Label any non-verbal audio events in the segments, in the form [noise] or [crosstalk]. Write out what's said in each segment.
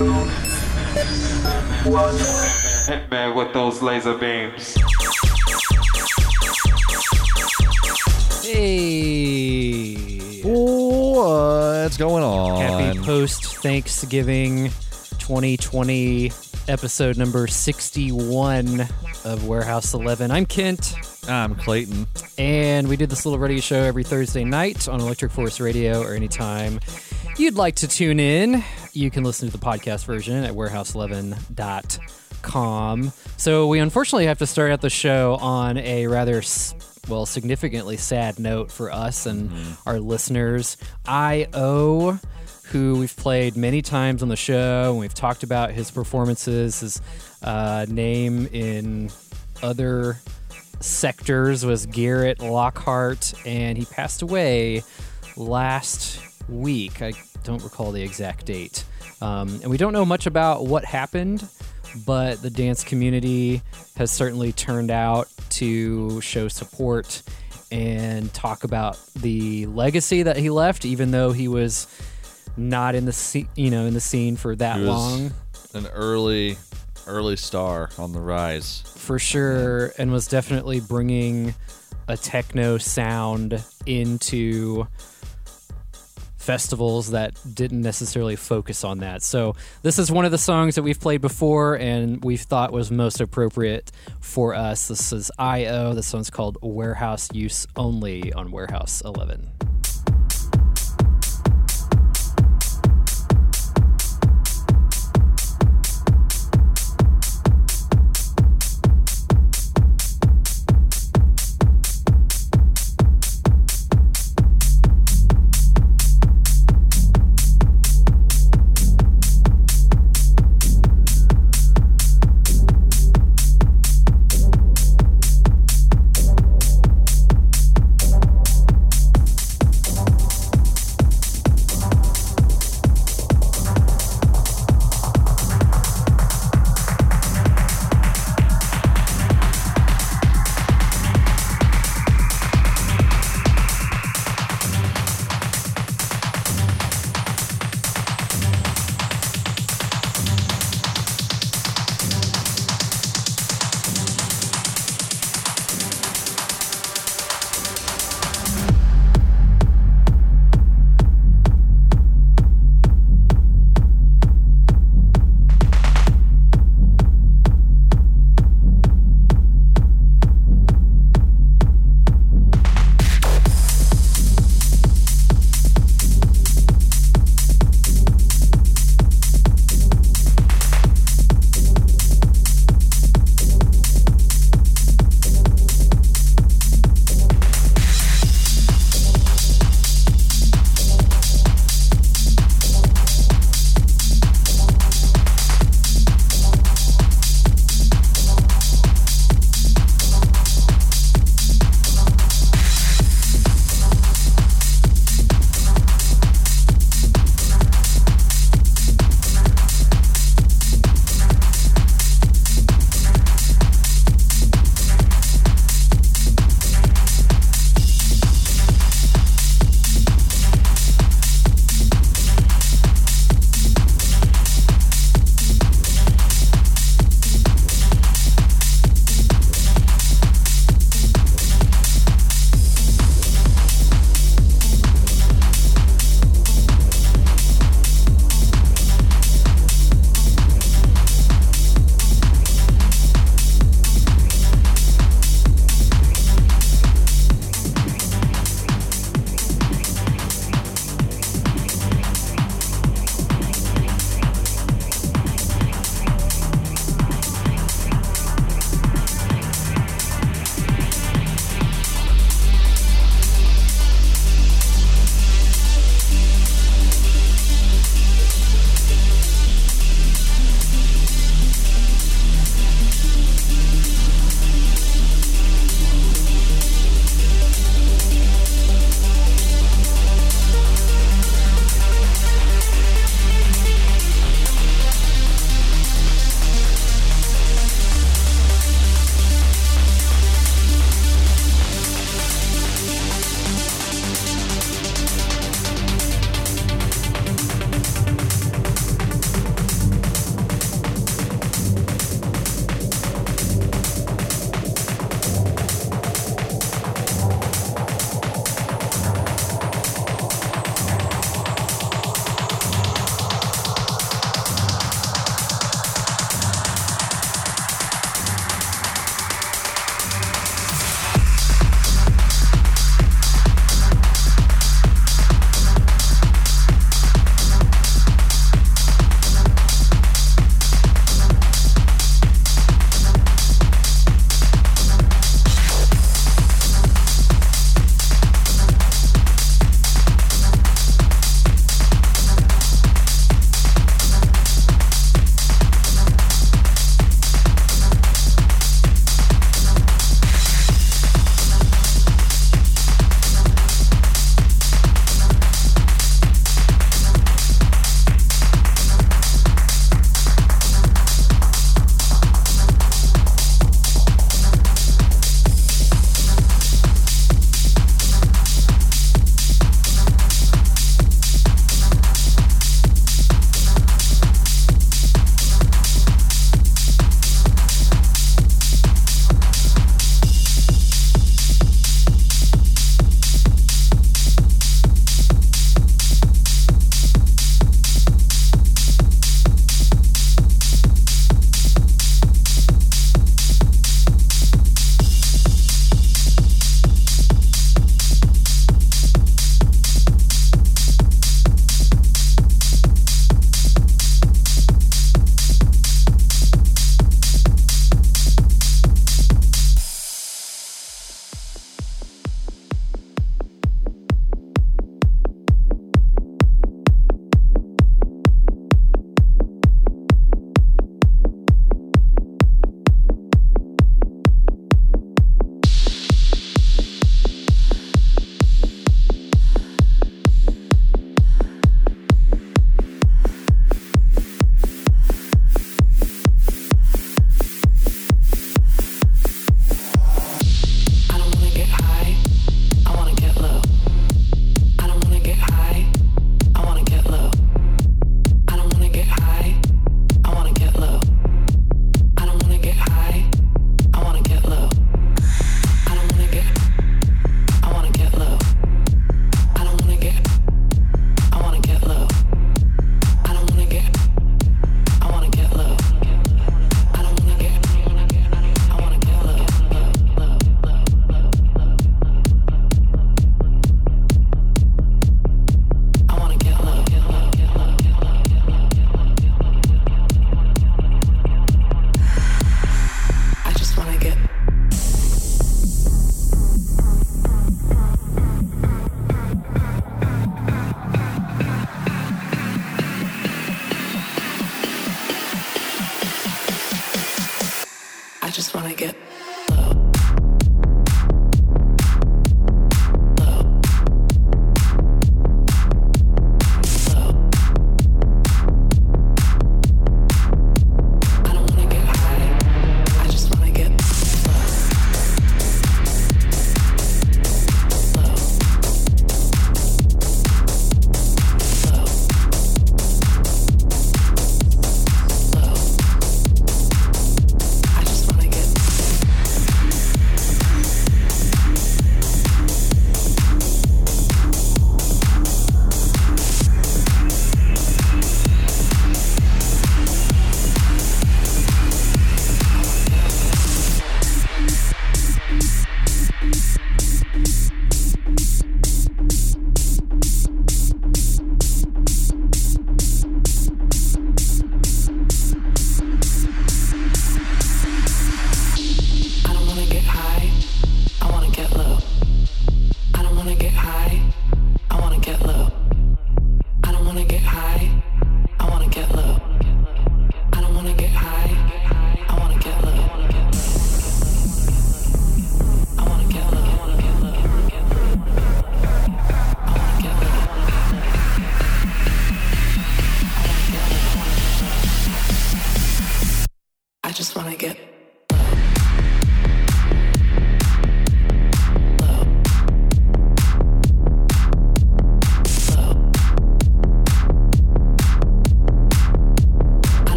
two, one. Hit me with those laser beams. Hey. What's going on? Happy post Thanksgiving 2020 episode number 61 of Warehouse 11. I'm Kent, I'm Clayton. and we do this little radio show every Thursday night on Electric Forest Radio or anytime you'd like to tune in. You can listen to the podcast version at warehouse11.com. So we unfortunately have to start out the show on a rather well significantly sad note for us and our listeners. I.O who we've played many times on the show, and we've talked about his performances, his uh, name in other sectors was Garrett Lockhart, and he passed away last week. I don't recall the exact date. Um, and we don't know much about what happened, but the dance community has certainly turned out to show support and talk about the legacy that he left, even though he was not in the scene, you know, in the scene for that long An early, early star on the rise. for sure, and was definitely bringing a techno sound into festivals that didn't necessarily focus on that. So this is one of the songs that we've played before and we've thought was most appropriate for us. This is IO. This one's called Warehouse Use Only on Warehouse 11.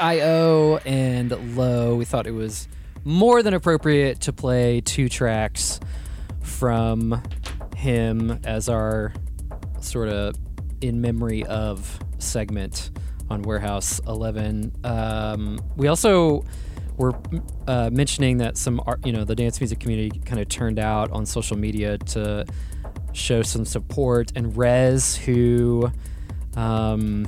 That's IO and Low. We thought it was more than appropriate to play two tracks from him as our sort of in memory of segment on Warehouse 11. Um, we also were uh, mentioning that some art, you know, the dance music community kind of turned out on social media to show some support. And Rezz, who um,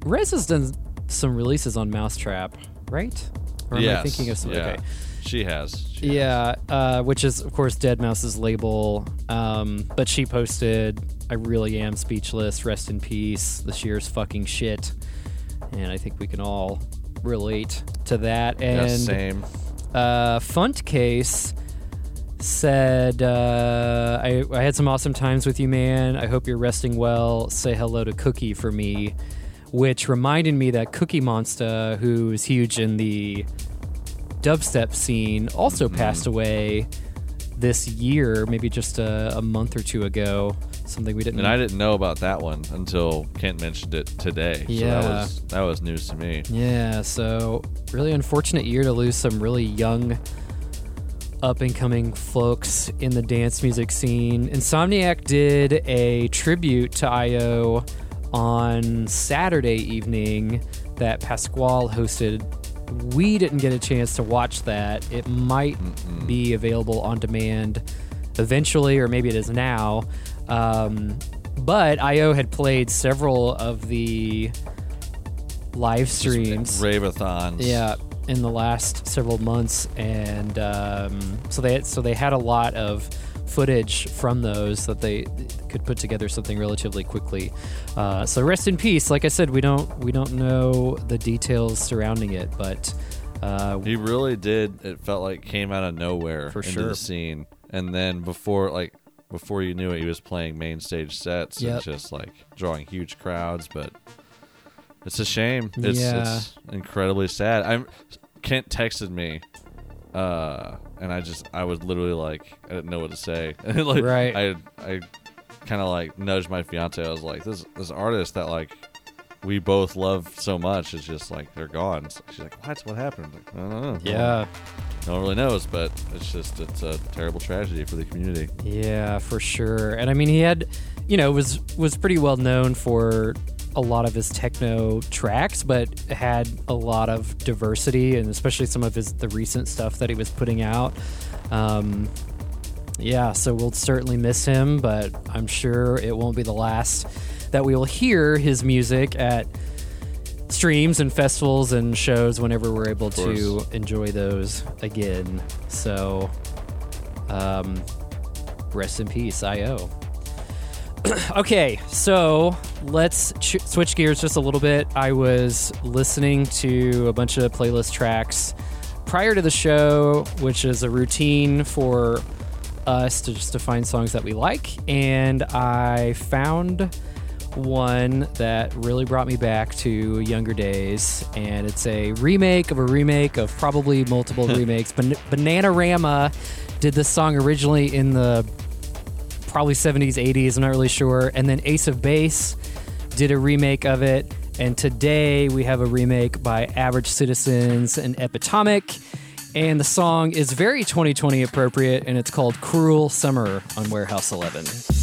Rezz has done some releases on Mau5trap, right? Or am I thinking of some? yeah. Okay. She has. She has. Yeah, uh, which is of course Deadmau5's label. Um, but she posted, "I really am speechless. Rest in peace. This year's fucking shit." And I think we can all relate to that. And Yeah, same. uh, FuntCase said, uh, I, I had some awesome times with you, man. I hope you're resting well. Say hello to Cookie for me. Which reminded me that Cookie Monsta, who's huge in the dubstep scene, also mm-hmm. passed away this year, maybe just a, a month or two ago. Something we didn't. And I didn't know about that one until Kent mentioned it today. So Yeah. that was that was news to me. Yeah, so really unfortunate year to lose some really young up and coming folks in the dance music scene. Insomniac did a tribute to IO on Saturday evening that Pasquale hosted. We didn't get a chance to watch that. It might be available on demand eventually, or maybe it is now. Um, but IO had played several of the live streams. Rave-a-thons. Yeah, in the last several months, and um, so they so they had a lot of footage from those that they could put together something relatively quickly. Uh, so rest in peace. Like I said, we don't we don't know the details surrounding it, but uh, He really did. It felt like came out of nowhere For into sure. the scene, and then before like before you knew it, he was playing main stage sets Yep. and just like drawing huge crowds. But it's a shame. It's, Yeah. it's incredibly sad. I'm Kent texted me, uh, and I just I was literally like I didn't know what to say. [laughs] And like Right. I I kind of like nudged my fiance. I was like this this artist that like we both love so much. It's just like they're gone. So she's like, "What? What happened?" I'm like, I don't know. Yeah. no one really knows, but it's just it's a terrible tragedy for the community. Yeah, for sure. And I mean, he had, you know, was was pretty well known for a lot of his techno tracks, but had a lot of diversity, and especially some of his the recent stuff that he was putting out. Um, yeah, so we'll certainly miss him, but I'm sure it won't be the last that we will hear his music at streams and festivals and shows whenever we're able to enjoy those again. So, um, rest in peace, IO. [clears throat] okay, so let's ch- switch gears just a little bit. I was listening to a bunch of playlist tracks prior to the show, which is a routine for us to just to find songs that we like, and I found one that really brought me back to younger days, and it's a remake of a remake of probably multiple [laughs] remakes. Ban- Bananarama did this song originally in the probably 70s, 80s, I'm not really sure, and then Ace of Base did a remake of it, and today we have a remake by Average Citizens and Epitomic. And the song is very 2020 appropriate, and it's called Cruel Summer on Warehouse 11.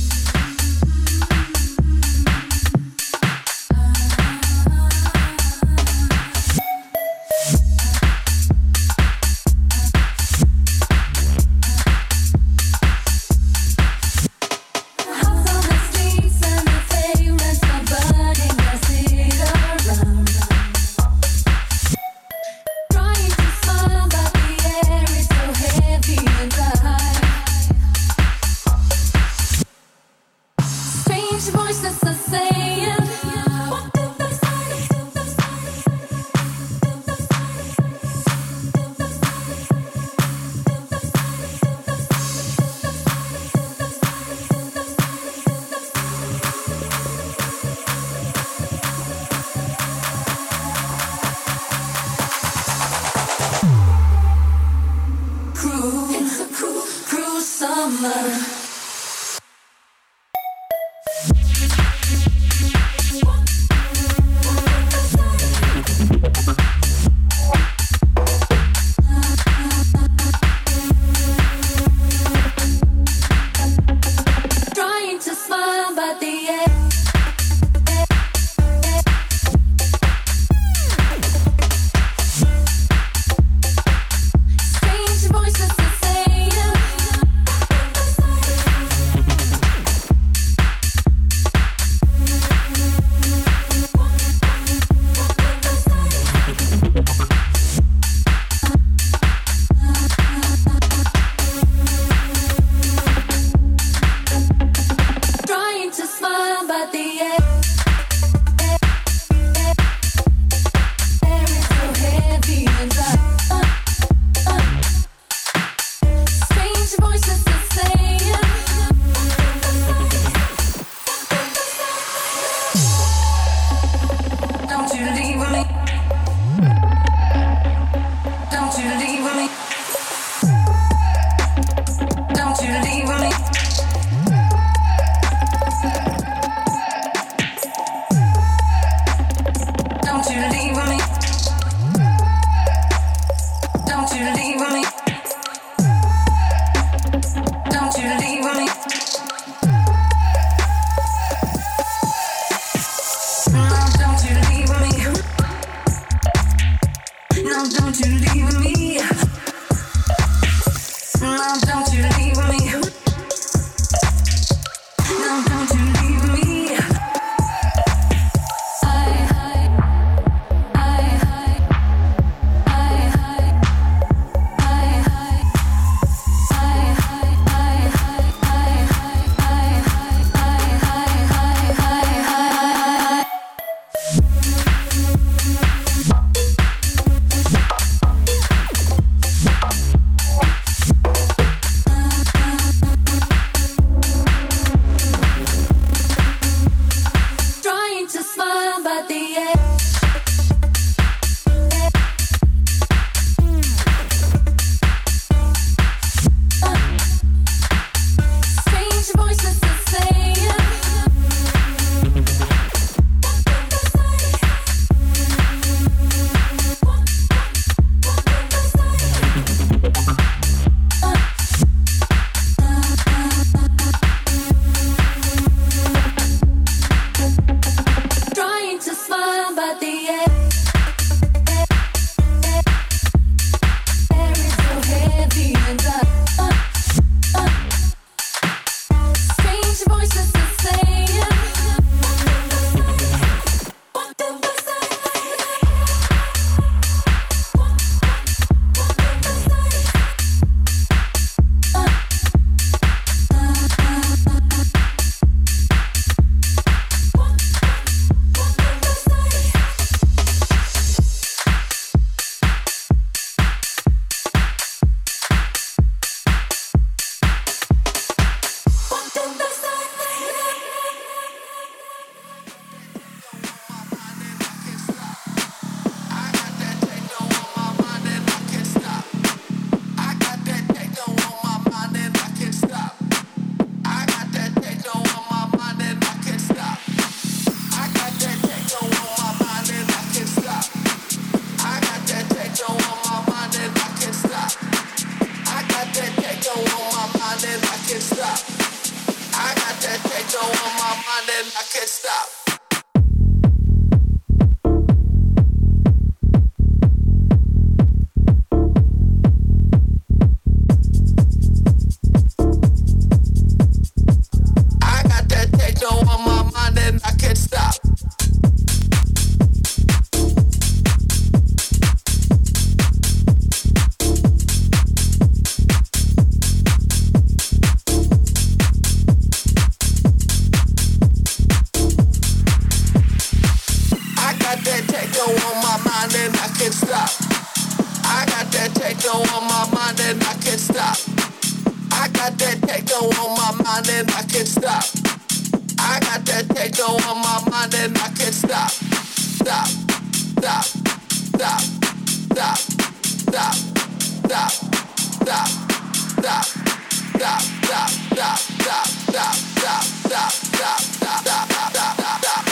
techno on my mind and I can't stop. I got that techno on my mind and I can't stop. I got that techno on my mind and I can't stop. I got that techno on my mind and I can't stop. Stop, stop, stop, stop, stop, stop, stop, stop, stop, stop, stop, stop, stop, stop, stop, stop, stop, stop, stop, stop.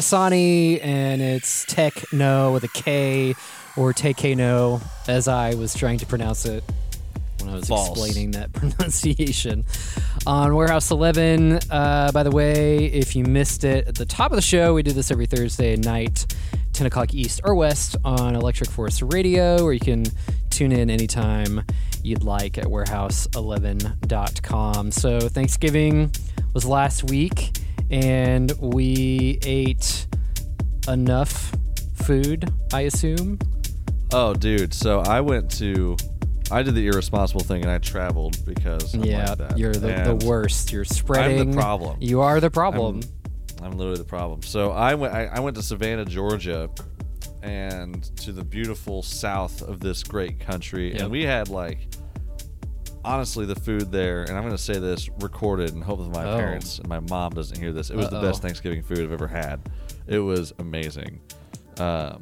Kasani, and it's Techno with a K, or Tekeno, as I was trying to pronounce it when I was False. explaining that [laughs] pronunciation. On Warehouse 11, uh, by the way, if you missed it at the top of the show, we do this every Thursday night, 10 o'clock East or West on Electric Forest Radio, or you can tune in anytime you'd like at warehouse11.com. So, Thanksgiving was last week and we ate enough food, I assume. Oh, dude. So I went to, I did the irresponsible thing and I traveled because I'm yeah, like you're the, the worst. You're spreading. the problem. You are the problem. I'm literally the problem. So I went. I, I went to Savannah, Georgia, and to the beautiful south of this great country, Yep. and we had like. Honestly, the food there, and I'm going to say this recorded and hope that my Oh. parents and my mom doesn't hear this. It was the Uh-oh. best Thanksgiving food I've ever had. It was amazing. Um,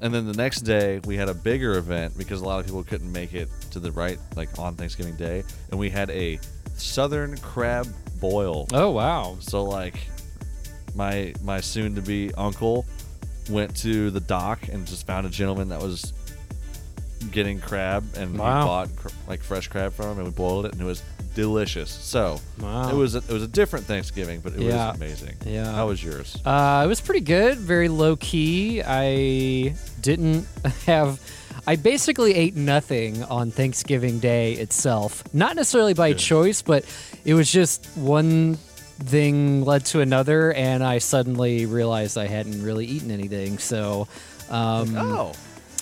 and then the next day, we had a bigger event because a lot of people couldn't make it to the right, like on Thanksgiving Day, and we had a Southern crab boil. oh wow. So like my my soon to be uncle went to the dock and just found a gentleman that was getting crab and Wow. he bought cr- like fresh crab from him and we boiled it and it was delicious. So Wow. it was a, it was a different Thanksgiving, but it Yeah. was amazing. Yeah. How was yours? Uh, it was pretty good. Very low key. I didn't [laughs] have. I basically ate nothing on Thanksgiving Day itself. Not necessarily by choice, but it was just one thing led to another, and I suddenly realized I hadn't really eaten anything. So. Um, oh,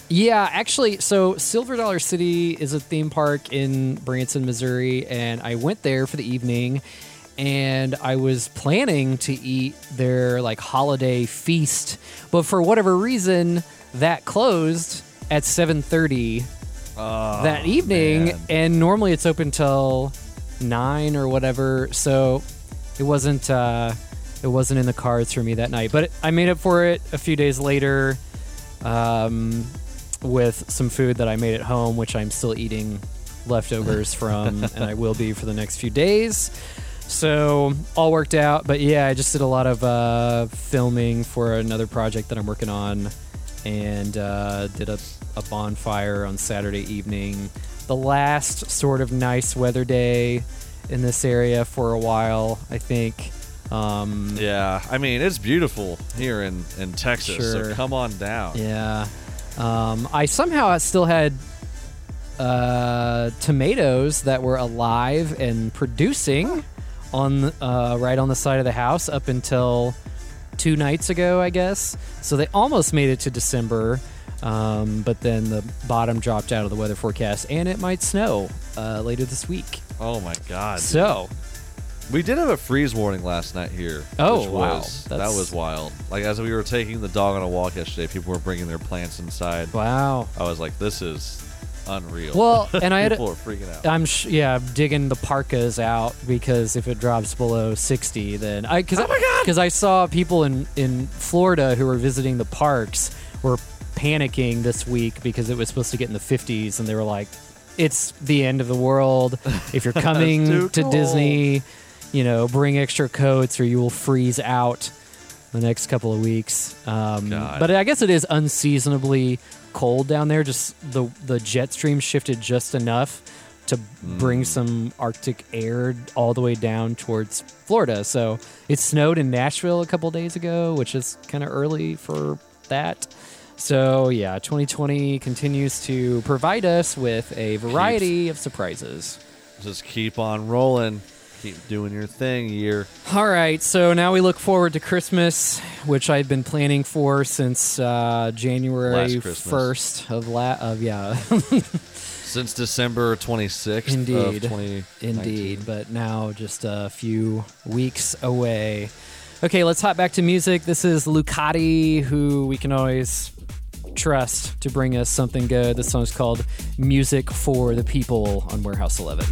Yeah, actually, so Silver Dollar City is a theme park in Branson, Missouri, and I went there for the evening and I was planning to eat their like holiday feast, but for whatever reason that closed at 7:30 that evening Oh, man. and normally it's open till 9 or whatever. So it wasn't uh it wasn't in the cards for me that night, but I made up for it a few days later um, with some food that I made at home, which I'm still eating leftovers [laughs] from, and I will be for the next few days. So all worked out, but yeah, I just did a lot of uh, filming for another project that I'm working on, and uh, did a, a bonfire on Saturday evening. The last sort of nice weather day in this area for a while, I think. Um, yeah. I mean, it's beautiful here in in Texas. Sure. So come on down. Yeah. Um, I somehow still had uh, tomatoes that were alive and producing on uh, right on the side of the house up until two nights ago, I guess. So they almost made it to December, um, but then the bottom dropped out of the weather forecast, and it might snow uh, later this week. Oh my god. So We did have a freeze warning last night here. Oh, which wow. Was, that That's- was wild. Like as we were taking the dog on a walk yesterday, people were bringing their plants inside. wow. I was like, this is unreal. Well, and I had [laughs] people are freaking out. I'm sh- yeah I'm digging the parkas out because if it drops below 60 then I because because oh I saw people in in Florida who were visiting the parks were panicking this week because it was supposed to get in the 50s and they were like it's the end of the world if you're [laughs] coming to. Disney you know bring extra coats or you will freeze out the next couple of weeks um, but I guess it is unseasonably cold down there just the the jet stream shifted just enough to bring some Arctic air all the way down towards Florida. So it snowed in Nashville a couple days ago, which is kind of early for that. So yeah, 2020 continues to provide us with a variety of surprises. Just keep on rolling. Keep doing your thing, year. All right, so now we look forward to Christmas, which I've been planning for since uh, January Last Christmas. first of la- of yeah, [laughs] Since December 26th Indeed. of 2019. Indeed, but now just a few weeks away. Okay, let's hop back to music. This is Lucati, who we can always trust to bring us something good. This song's called Music for the People on Warehouse 11.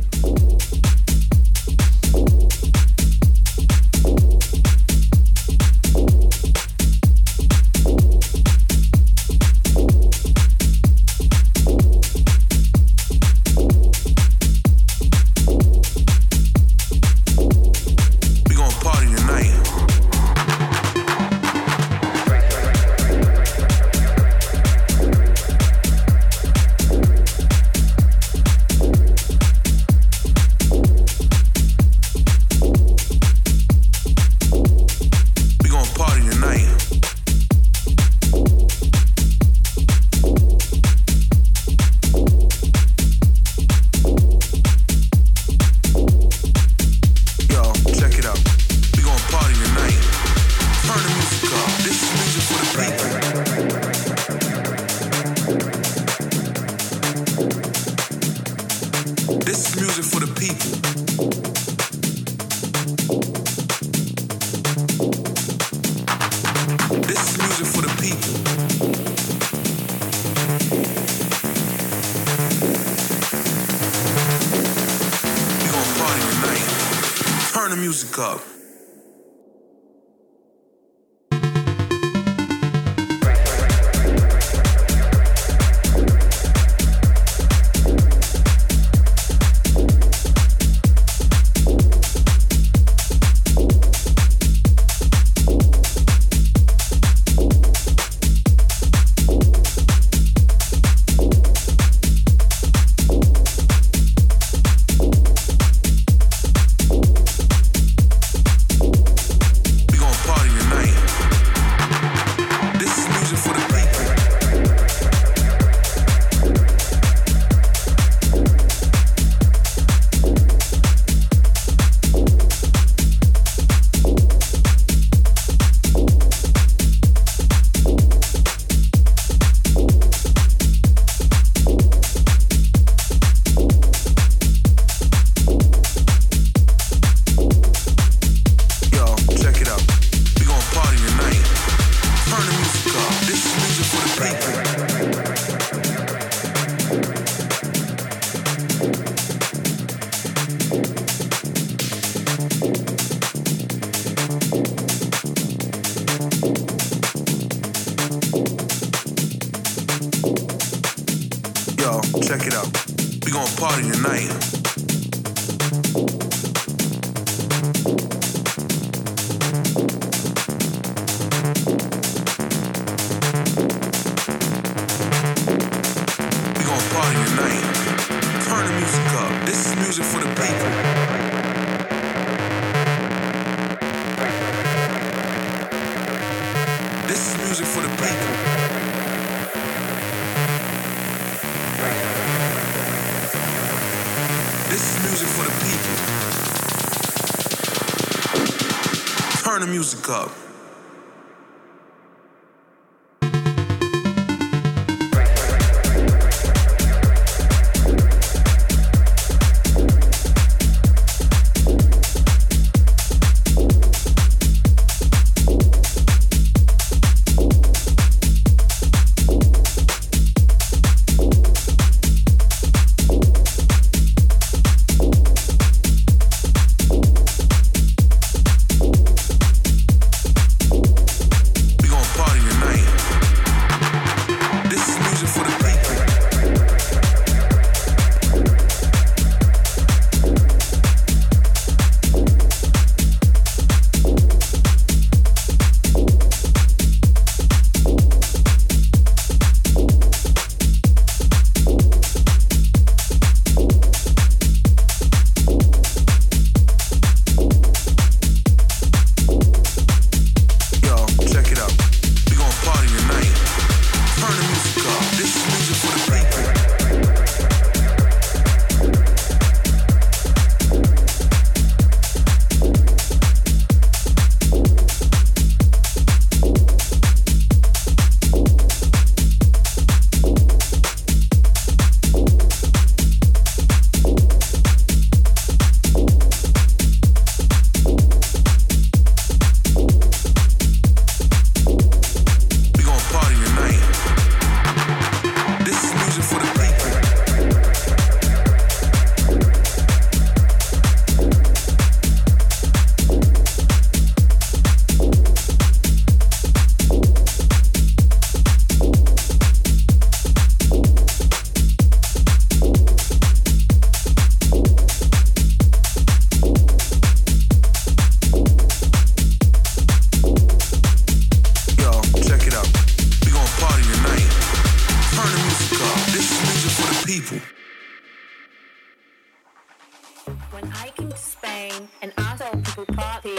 and I saw people party.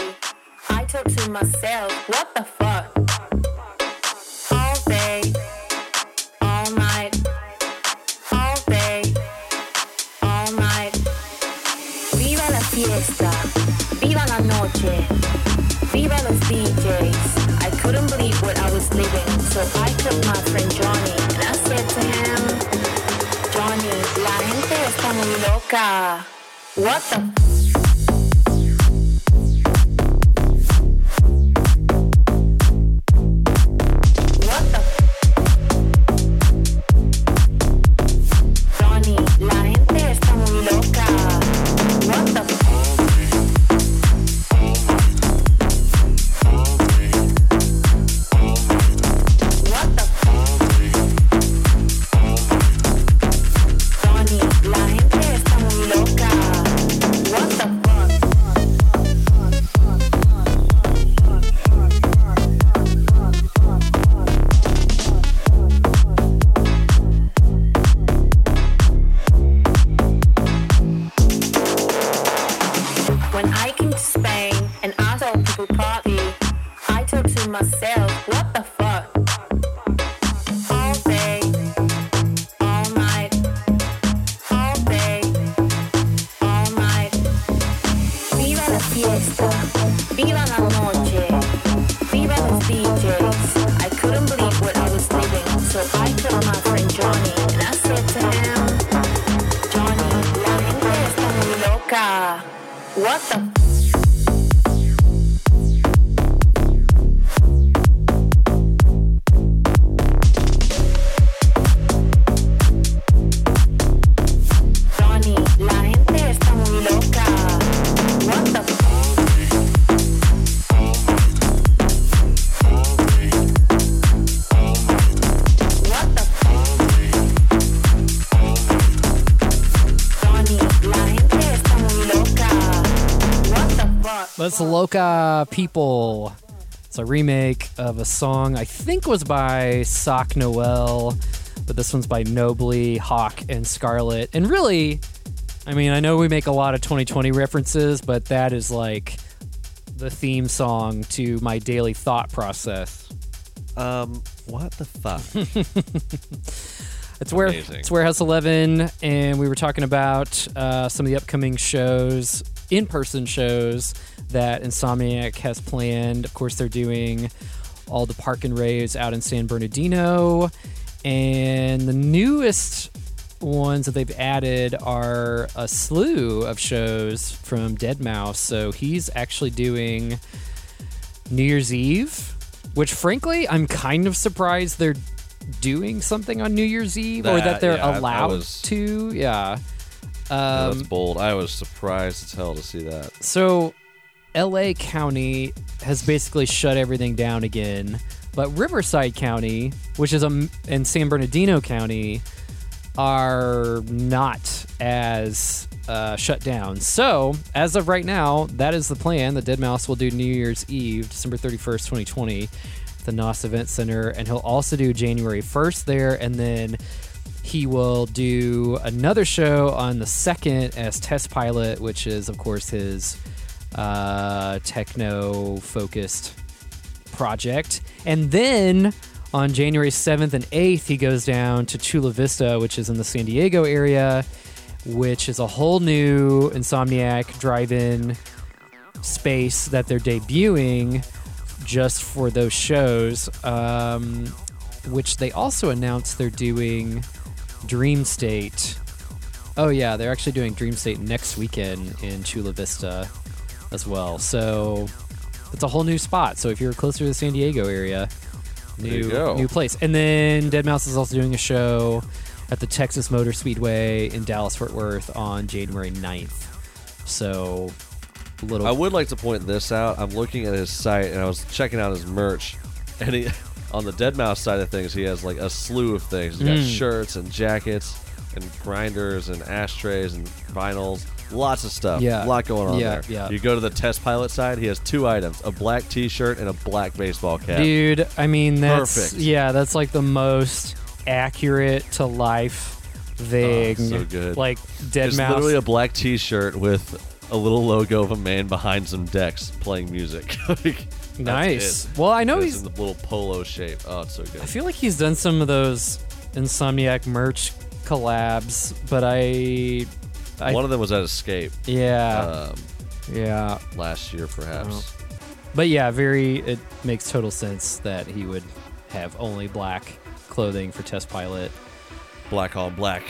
I took to myself, what the fuck? All day, all night, all day, all night. Viva la fiesta, viva la noche, viva los DJs. I couldn't believe what I was living, so I took my friend Johnny and I said to him, Johnny, la gente está muy loca. What the fuck? Let's Loca People. It's a remake of a song I think was by Sak Noel, but this one's by Nobly, Hawk, and Scarlet. And really, I mean, I know we make a lot of 2020 references, but that is like the theme song to my daily thought process. Um, what the fuck? [laughs] It's where Amazing. it's Warehouse Eleven, and we were talking about uh, some of the upcoming shows, in-person shows that Insomniac has planned. Of course, they're doing all the Park and Raves out in San Bernardino, and the newest ones that they've added are a slew of shows from Deadmau5. So he's actually doing New Year's Eve, which frankly, I'm kind of surprised they're doing something on New Year's Eve or That- that they're yeah, allowed was- to. Yeah. Yeah, Um, that's bold. I was surprised as hell to see that. so, LA County has basically shut everything down again, but Riverside County, which is a and San Bernardino County, are not as uh, shut down. So, as of right now, that is the plan. The Deadmau5 will do New Year's Eve, December 31st, 2020, at the NOS Event Center, and he'll also do January 1st there, and then he will do another show on the second as testpilot, which is, of course, his uh, techno focused project. And then on January 7th and 8th, he goes down to Chula Vista, which is in the San Diego area, which is a whole new Insomniac drive in space that they're debuting just for those shows, um, which they also announced they're doing Dreamstate. Oh, yeah, they're actually doing Dreamstate next weekend in Chula Vista as well. So it's a whole new spot. So if you're closer to the San Diego area, new new place. And then Deadmau5 is also doing a show at the Texas Motor Speedway in Dallas Fort Worth on January 9th. So a little I would like to point this out. I'm looking at his site and I was checking out his merch, and he, [laughs] on the Deadmau5 side of things, he has like a slew of things. He's got Mm. shirts and jackets and grinders and ashtrays and vinyls. Lots of stuff. Yeah. A lot going on Yeah, there. yeah. You go to the testpilot side, he has two items a black t shirt and a black baseball cap. Dude, I mean that's Perfect. yeah, that's like the most accurate to life thing. Oh, so good. Like Dead it's Mouse. literally a black t shirt with a little logo of a man behind some decks playing music. [laughs] Like, Nice. it. Well, I know And he's- it's in the little polo shape. Oh, it's so good. I feel like he's done some of those Insomniac merch collabs, but I, I One of them was at Escape. Yeah. Um, yeah. Last year, perhaps. But yeah, very. It makes total sense that he would have only black clothing for testpilot. Black all black.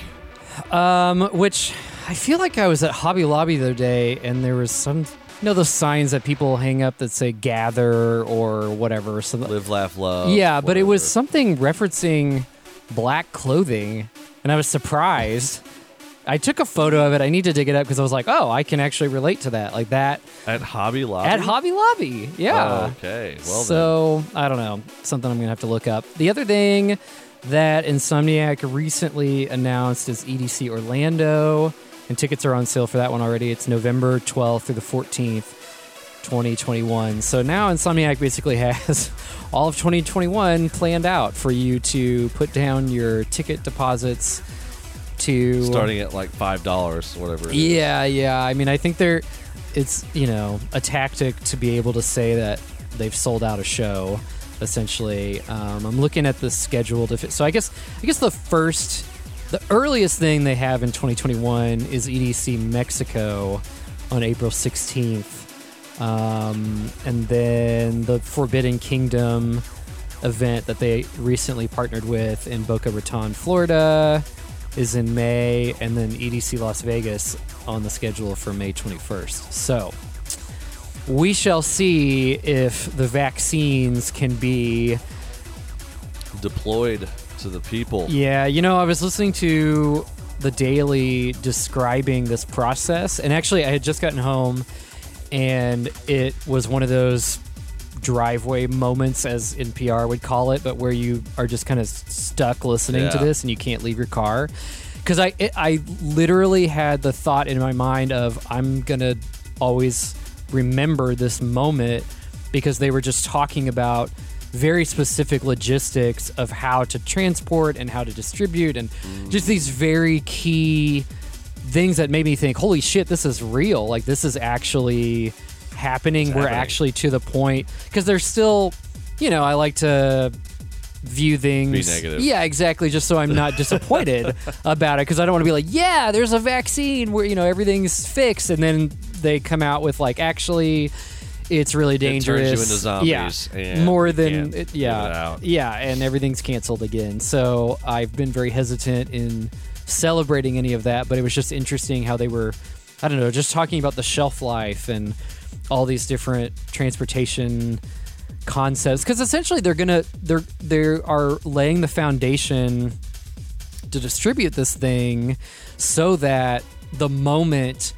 Um, which I feel like I was at Hobby Lobby the other day, and there was some, you know, those signs that people hang up that say "gather" or whatever. So Live, laugh, love. yeah, but it was something referencing black clothing, and I was surprised. I took a photo of it. I need to dig it up because I was like, "Oh, I can actually relate to that." Like that at Hobby Lobby. at Hobby Lobby. Yeah. Okay. Well, so I don't know. Something I'm gonna have to look up. The other thing that Insomniac recently announced is EDC Orlando, and tickets are on sale for that one already. It's November 12th through the 14th, 2021. So now Insomniac basically [laughs] has all of 2021 planned out for you to put down your ticket deposits to starting at like five dollars, whatever. it is. yeah, yeah. I mean, I think they're it's you know a tactic to be able to say that they've sold out a show. Essentially, um, I'm looking at the schedule to fit. So I guess I guess the first, the earliest thing they have in 2021 is EDC Mexico on April 16th, um, and then the Forbidden Kingdom event that they recently partnered with in Boca Raton, Florida, is in May, and then EDC Las Vegas on the schedule for May 21st. So we shall see if the vaccines can be. Deployed to the people. Yeah, you know, I was listening to the Daily describing this process, and actually, I had just gotten home, and it was one of those driveway moments, as NPR would call it, but where you are just kind of stuck listening to this and you can't leave your car. Because I, it, I literally had the thought in my mind of I'm gonna always remember this moment because they were just talking about very specific logistics of how to transport and how to distribute and mm. just these very key things that made me think, holy shit, this is real. Like this is actually happening. We're happening. actually to the point because there's still, you know, I like to view things negative. Yeah, exactly. Just so I'm not [laughs] disappointed about it because I don't want to be like, yeah, there's a vaccine where you know everything's fixed, and then they come out with like actually. It's really turns you dangerous. into zombies yeah, more than it, yeah, it yeah, and everything's canceled again. So I've been very hesitant in celebrating any of that, but it was just interesting how they were, I don't know, just talking about the shelf life and all these different transportation concepts because essentially they're gonna they're they are laying the foundation to distribute this thing so that the moment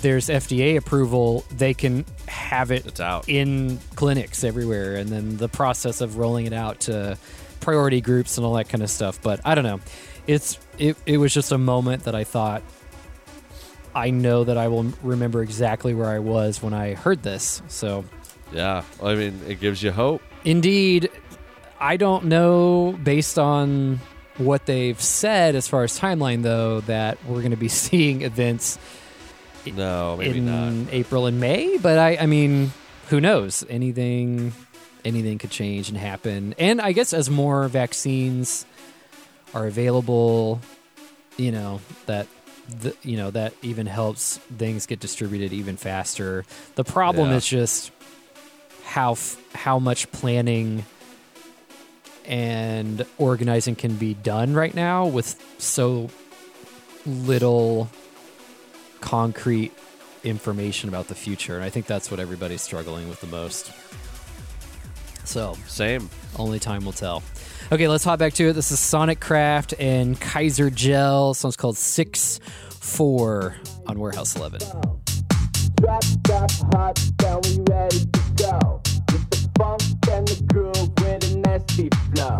there's FDA approval, they can have it It's out. in clinics everywhere, and then the process of rolling it out to priority groups and all that kind of stuff. But I don't know. It's it, it was just a moment that I thought I know that I will remember exactly where I was when I heard this. So Yeah. I mean, it gives you hope. Indeed, I don't know based on what they've said as far as timeline though that we're going to be [laughs] seeing events No, maybe in not. April and May, but I I mean, who knows? Anything anything could change and happen. And I guess as more vaccines are available, you know, that the, you know that even helps things get distributed even faster. The problem Yeah. is just how f- how much planning and organizing can be done right now with so little concrete information about the future and i think that's what everybody's struggling with the most so Same. only time will tell okay let's hop back to it this is sonic craft and kaiser gel song's called 6-4 on warehouse 11 Strapped up, hot, down, we ready to go. With the funk and the groove with a nasty flow.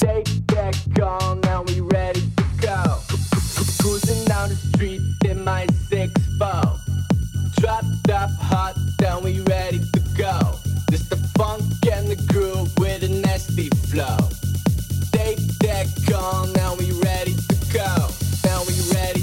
Take that call, now we ready to go. Cruising down the street in my six four. Dropped up, hot, down, we ready to go. This the funk and the groove with a nasty flow. Now we ready to go. Now we ready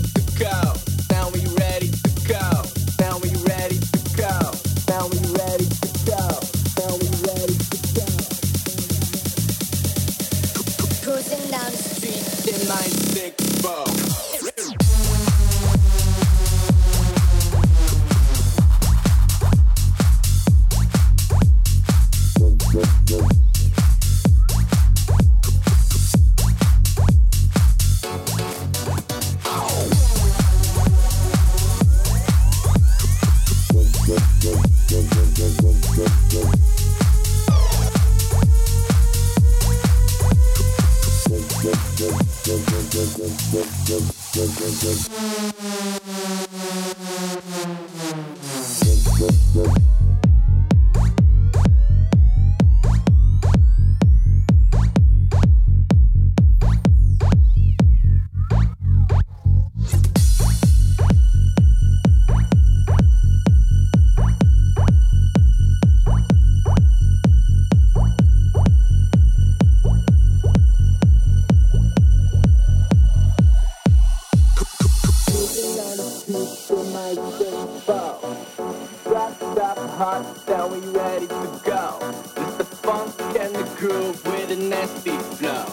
a nasty flow.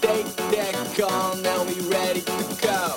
Take that call, now we ready to go.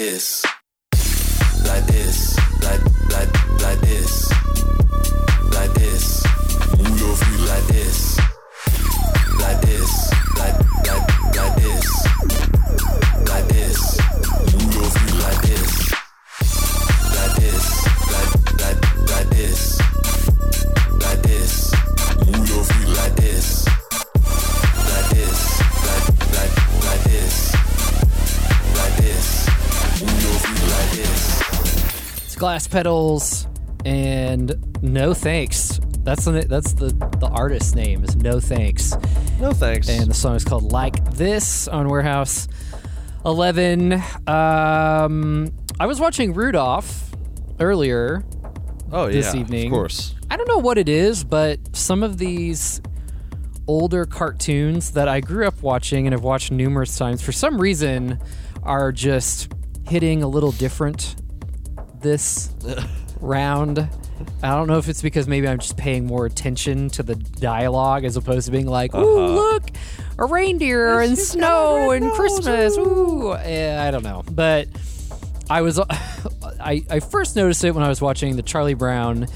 This. Glass Pedals and No Thanks. That's the that's the the artist's name is No Thanks. No thanks. And the song is called Like This on Warehouse 11. Um, I was watching Rudolph earlier oh yeah, this evening. of course. I don't know what it is, but some of these older cartoons that I grew up watching and have watched numerous times for some reason are just hitting a little different this [laughs] round. I don't know if it's because maybe I'm just paying more attention to the dialogue as opposed to being like, "Ooh, Uh-huh. look, a reindeer and snow and Christmas." Ooh, Eh, I don't know, but I was [laughs] I, I first noticed it when I was watching the Charlie Brown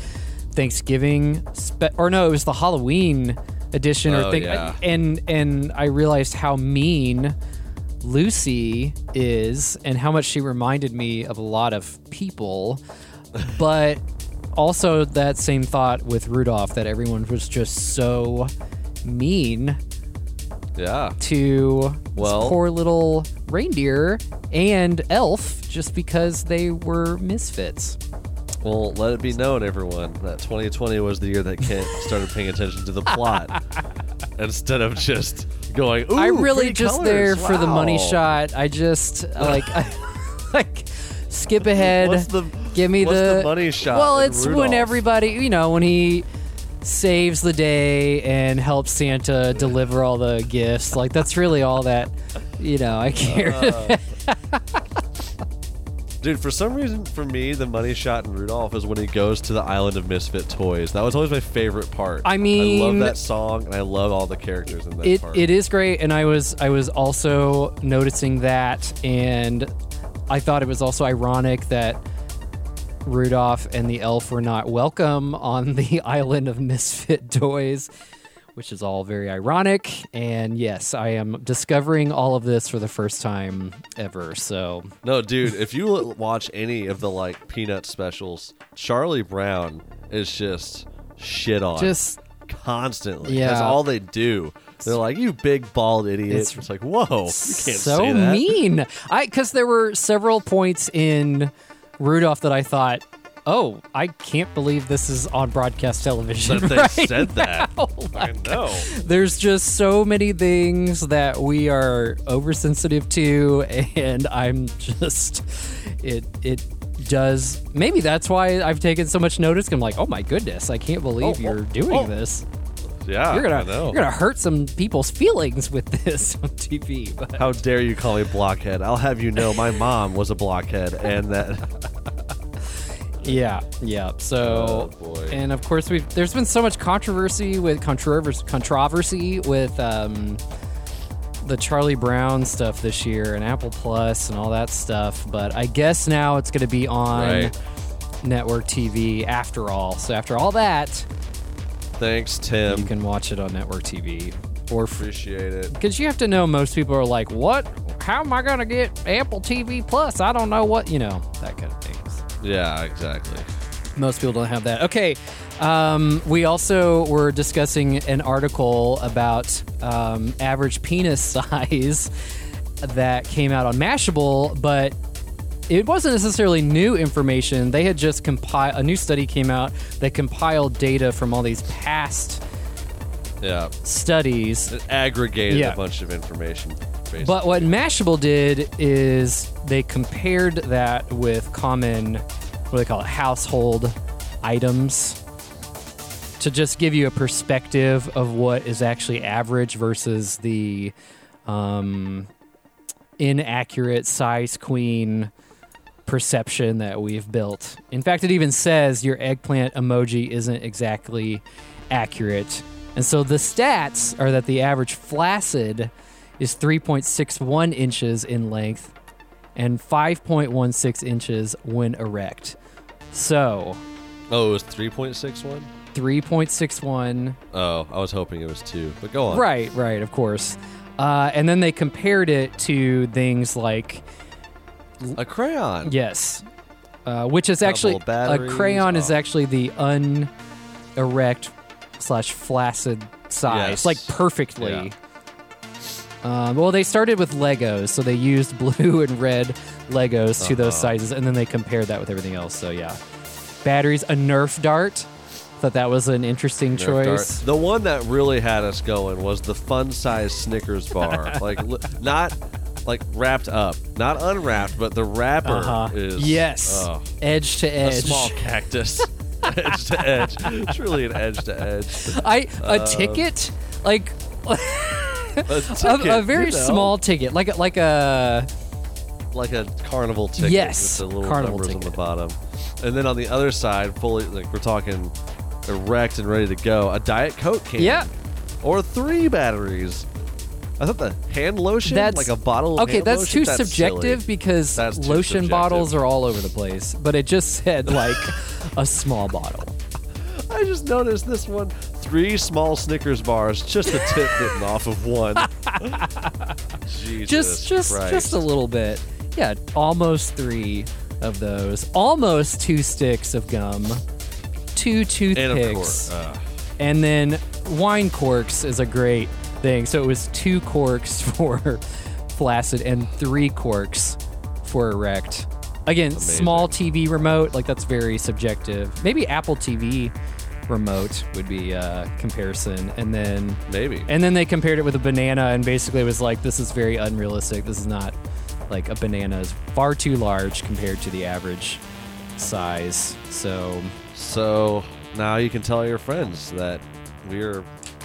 Thanksgiving spe- or no, it was the Halloween edition or Oh, thing yeah. and and I realized how mean Lucy is and how much she reminded me of a lot of people, [laughs] but also that same thought with Rudolph that everyone was just so mean Yeah. to Well- poor little reindeer and elf just because they were misfits. Well, let it be known, everyone, that 2020 was the year that Kent started paying attention to the plot [laughs] instead of just going. Ooh, I really just colors, there for the money shot. I just [laughs] like I, [laughs] like skip ahead. What's the- give me what's the, the money shot Well, it's when everybody, you know, when he saves the day and helps Santa deliver all the gifts. Like that's really all that you know I [laughs] care. Uh, Dude, for some reason, for me, the money shot in Rudolph is when he goes to the island of misfit toys. That was always my favorite part. I mean, I love that song, and I love all the characters in that it part. it is great, and I was I was also noticing that, and I thought it was also ironic that Rudolph and the elf were not welcome on the [laughs] island of misfit toys, which is all very ironic. And yes, I am discovering all of this for the first time ever. So No, dude, if you [laughs] watch any of the like Peanut specials, Charlie Brown is just shit on. Just- constantly. Yeah. That's all they do. They're like, "You big bald idiot." It's, It's like, "Whoa, you can't so say that." mean. I because there were several points in Rudolph that I thought, oh, I can't believe this is on broadcast television. That they [laughs] right said that. I oh know. There's just so many things that we are oversensitive to, and I'm just it it does maybe that's why I've taken so much notice. I'm like, oh my goodness, I can't believe Oh, you're oh, doing oh. this. Yeah, You're gonna know. you're gonna hurt some people's feelings with this [laughs] on TV. But How dare you call me blockhead? I'll have you know, my mom was a blockhead, and that. Yeah, yeah. So, Oh, boy. and of course, we've there's been so much controversy with controversy controversy with um, the Charlie Brown stuff this year and Apple Plus and all that stuff. But I guess now it's going to be on Right. network TV after all. So after all that, Thanks, Tim. you can watch it on network TV or. Appreciate it. Because you have to know most people are like, what? How am I going to get Apple TV Plus? I don't know what, you know, that kind of things. Yeah, exactly. Most people don't have that. Okay. Um, we also were discussing an article about um, average penis [laughs] size that came out on Mashable, but it wasn't necessarily new information. They had just compiled a new study came out that compiled data from all these past Yeah, studies it aggregated Yeah. a bunch of information. But what Mashable did is they compared that with common, what do they call it, household items to just give you a perspective of what is actually average versus the um, inaccurate size queen perception that we've built. In fact, it even says your eggplant emoji isn't exactly accurate. And so the stats are that the average flaccid is 3.61 inches in length and 5.16 inches when erect. So oh, it was three point six one. 3.61 Oh, I was hoping it was two, but go on. Right, right, of course. Uh, and then they compared it to things like A crayon. yes, uh, which is actually a crayon is Oh. actually the unerect slash flaccid size, Yes. like perfectly. Yeah. Um, well, they started with Legos, so they used [laughs] blue and red Legos to those Uh-huh. sizes, and then they compared that with everything else. So yeah, batteries, a Nerf dart. Thought that was an interesting Nerf choice. dart. The one that really had us going was the fun size Snickers bar. [laughs] like li- not like wrapped up, not unwrapped, but the wrapper Uh-huh. is yes, oh, edge to a edge. small cactus. [laughs] edge to edge. It's really an edge to edge. I a Uh, ticket like [laughs] A, a, ticket, a very you know, small ticket, like a, like a like a carnival ticket Yes, with the little carnival numbers on the bottom. And then on the other side, fully like we're talking erect and ready to go, a diet coke can. Yeah. Or three batteries. I thought the hand lotion, That's like a bottle. Of okay. hand That's lotion? too That's subjective silly. because too lotion subjective. bottles are all over the place. But it just said like [laughs] a small bottle. I just noticed this one. Three small Snickers bars, just the tip getting off of one. [laughs] Jesus just just Christ. just a little bit. Yeah, almost three of those. Almost two sticks of gum. Two And toothpicks. course, uh, And then wine corks is a great thing. So it was two corks [laughs] for flaccid and three corks for erect. Again, small TV remote, like that's very subjective. Maybe Apple TV remote would be a comparison. And then maybe. and then they compared it with a banana and basically was like, this is very unrealistic. This is not like a banana is far too large compared to the average size. So So now you can tell your friends that we're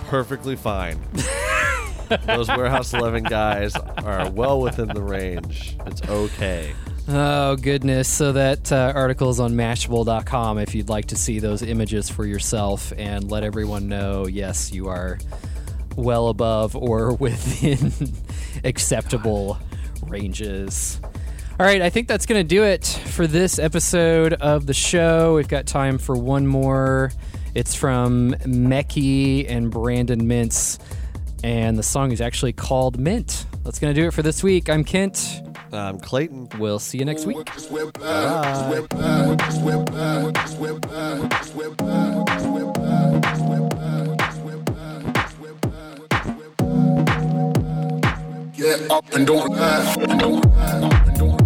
perfectly fine. [laughs] Those Warehouse 11 guys are well within the range. It's okay. Oh goodness! So that uh, article is on Mashable.com if you'd like to see those images for yourself and let everyone know. Yes, you are well above or [laughs] within acceptable ranges. All right, I think that's going to do it for this episode of the show. We've got time for one more. It's from Mecky and Brandon Mintz, and the song is actually called Mint. That's going to do it for this week. I'm Kent. I'm Clayton. We'll see you next week. Get up and don't lie. Up and don't lie. And don't lie.